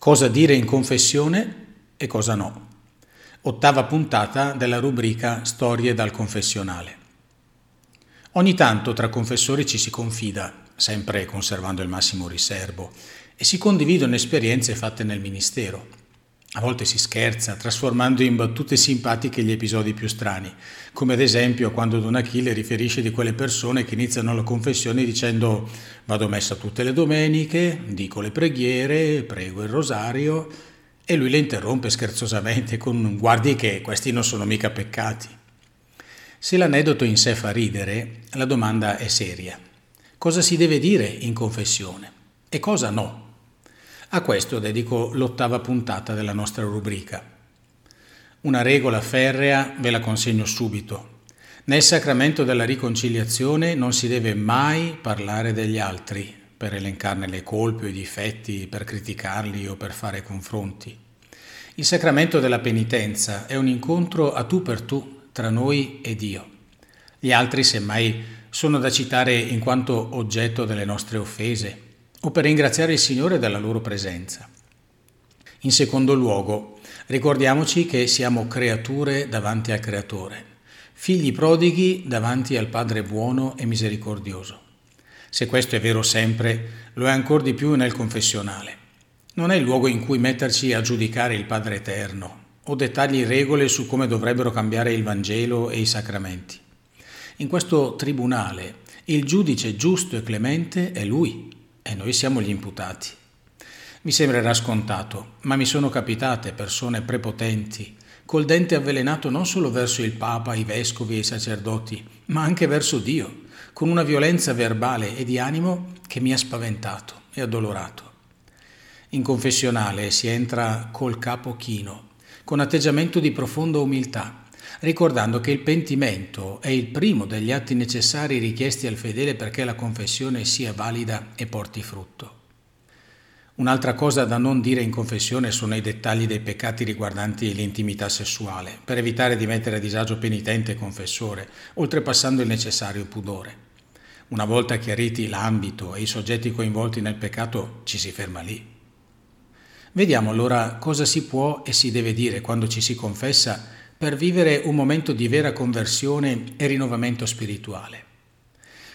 Cosa dire in confessione e cosa no. Ottava puntata della rubrica Storie dal confessionale. Ogni tanto tra confessori ci si confida, sempre conservando il massimo riservo, e si condividono esperienze fatte nel ministero. A volte si scherza, trasformando in battute simpatiche gli episodi più strani, come ad esempio quando Don Achille riferisce di quelle persone che iniziano la confessione dicendo vado a messa tutte le domeniche, dico le preghiere, prego il rosario, e lui le interrompe scherzosamente con guardi che questi non sono mica peccati. Se l'aneddoto in sé fa ridere, la domanda è seria. Cosa si deve dire in confessione e cosa no? A questo dedico l'ottava puntata della nostra rubrica. Una regola ferrea ve la consegno subito. Nel sacramento della riconciliazione non si deve mai parlare degli altri per elencarne le colpe o i difetti, per criticarli o per fare confronti. Il sacramento della penitenza è un incontro a tu per tu tra noi e Dio. Gli altri, semmai, sono da citare in quanto oggetto delle nostre offese o per ringraziare il Signore della loro presenza. In secondo luogo, ricordiamoci che siamo creature davanti al Creatore, figli prodighi davanti al Padre buono e misericordioso. Se questo è vero sempre, lo è ancora di più nel confessionale. Non è il luogo in cui metterci a giudicare il Padre Eterno o dettargli regole su come dovrebbero cambiare il Vangelo e i sacramenti. In questo tribunale il giudice giusto e clemente è Lui, e noi siamo gli imputati. Mi sembrerà scontato, ma mi sono capitate persone prepotenti, col dente avvelenato non solo verso il Papa, i vescovi e i sacerdoti, ma anche verso Dio, con una violenza verbale e di animo che mi ha spaventato e addolorato. In confessionale si entra col capo chino, con atteggiamento di profonda umiltà, ricordando che il pentimento è il primo degli atti necessari richiesti al fedele perché la confessione sia valida e porti frutto. Un'altra cosa da non dire in confessione sono i dettagli dei peccati riguardanti l'intimità sessuale, per evitare di mettere a disagio penitente e confessore, oltrepassando il necessario pudore. Una volta chiariti l'ambito e i soggetti coinvolti nel peccato, ci si ferma lì. Vediamo allora cosa si può e si deve dire quando ci si confessa per vivere un momento di vera conversione e rinnovamento spirituale.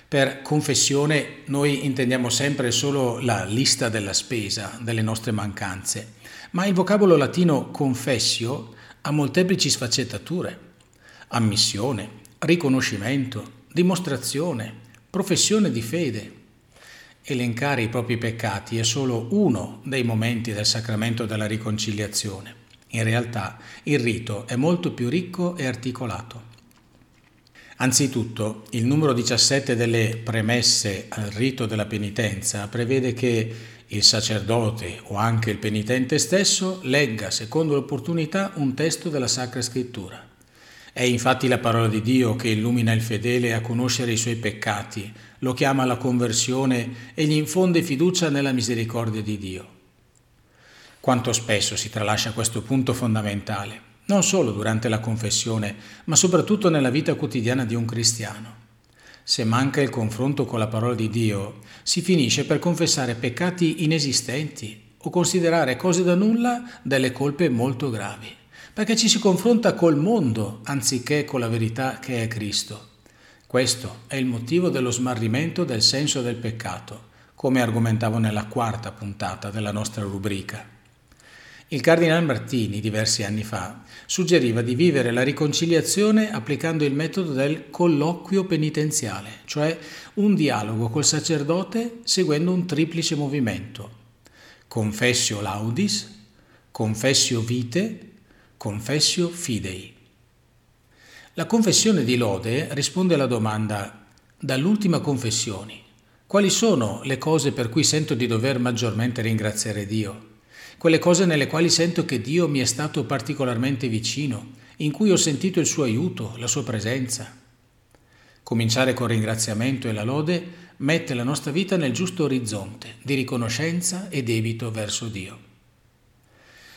Per confessione noi intendiamo sempre solo la lista della spesa, delle nostre mancanze, ma il vocabolo latino confessio ha molteplici sfaccettature. Ammissione, riconoscimento, dimostrazione, professione di fede. Elencare i propri peccati è solo uno dei momenti del sacramento della riconciliazione. In realtà il rito è molto più ricco e articolato. Anzitutto, il numero 17 delle premesse al rito della penitenza prevede che il sacerdote o anche il penitente stesso legga, secondo l'opportunità, un testo della Sacra Scrittura. È infatti la parola di Dio che illumina il fedele a conoscere i suoi peccati, lo chiama alla conversione e gli infonde fiducia nella misericordia di Dio. Quanto spesso si tralascia questo punto fondamentale, non solo durante la confessione, ma soprattutto nella vita quotidiana di un cristiano. Se manca il confronto con la parola di Dio, si finisce per confessare peccati inesistenti o considerare cose da nulla delle colpe molto gravi, perché ci si confronta col mondo anziché con la verità che è Cristo. Questo è il motivo dello smarrimento del senso del peccato, come argomentavo nella quarta puntata della nostra rubrica. Il cardinal Martini, diversi anni fa, suggeriva di vivere la riconciliazione applicando il metodo del colloquio penitenziale, cioè un dialogo col sacerdote seguendo un triplice movimento. Confessio laudis, confessio vite, confessio fidei. La confessione di lode risponde alla domanda dall'ultima confessione. Quali sono le cose per cui sento di dover maggiormente ringraziare Dio? Quelle cose nelle quali sento che Dio mi è stato particolarmente vicino, in cui ho sentito il suo aiuto, la sua presenza. Cominciare con ringraziamento e la lode mette la nostra vita nel giusto orizzonte di riconoscenza e debito verso Dio.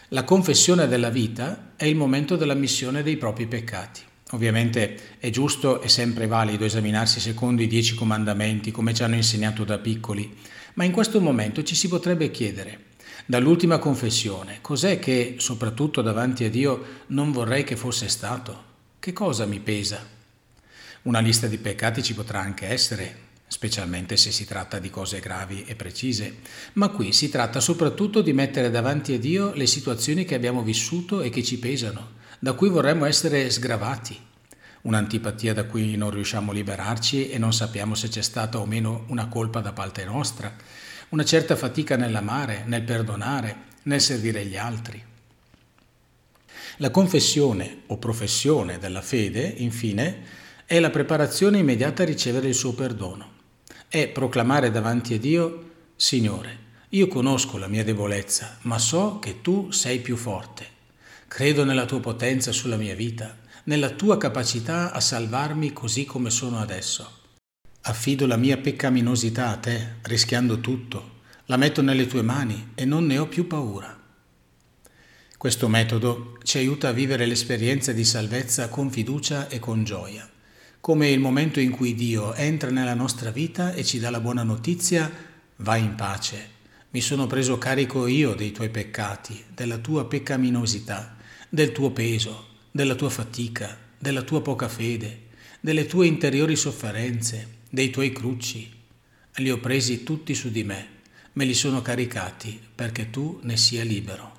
La confessione della vita è il momento della missione dei propri peccati. Ovviamente è giusto e sempre valido esaminarsi secondo i dieci comandamenti come ci hanno insegnato da piccoli, ma in questo momento ci si potrebbe chiedere Dall'ultima confessione, cos'è che, soprattutto davanti a Dio, non vorrei che fosse stato? Che cosa mi pesa? Una lista di peccati ci potrà anche essere, specialmente se si tratta di cose gravi e precise, ma qui si tratta soprattutto di mettere davanti a Dio le situazioni che abbiamo vissuto e che ci pesano, da cui vorremmo essere sgravati. Un'antipatia da cui non riusciamo a liberarci e non sappiamo se c'è stata o meno una colpa da parte nostra, una certa fatica nell'amare, nel perdonare, nel servire gli altri. La confessione o professione della fede, infine, è la preparazione immediata a ricevere il suo perdono. È proclamare davanti a Dio, Signore, io conosco la mia debolezza, ma so che tu sei più forte. Credo nella tua potenza sulla mia vita, nella tua capacità a salvarmi così come sono adesso. Affido la mia peccaminosità a te, rischiando tutto, la metto nelle tue mani e non ne ho più paura. Questo metodo ci aiuta a vivere l'esperienza di salvezza con fiducia e con gioia come il momento in cui Dio entra nella nostra vita e ci dà la buona notizia, vai in pace. Mi sono preso carico io dei tuoi peccati, della tua peccaminosità, del tuo peso, della tua fatica, della tua poca fede, delle tue interiori sofferenze, dei tuoi crucci. Li ho presi tutti su di me, me li sono caricati perché tu ne sia libero.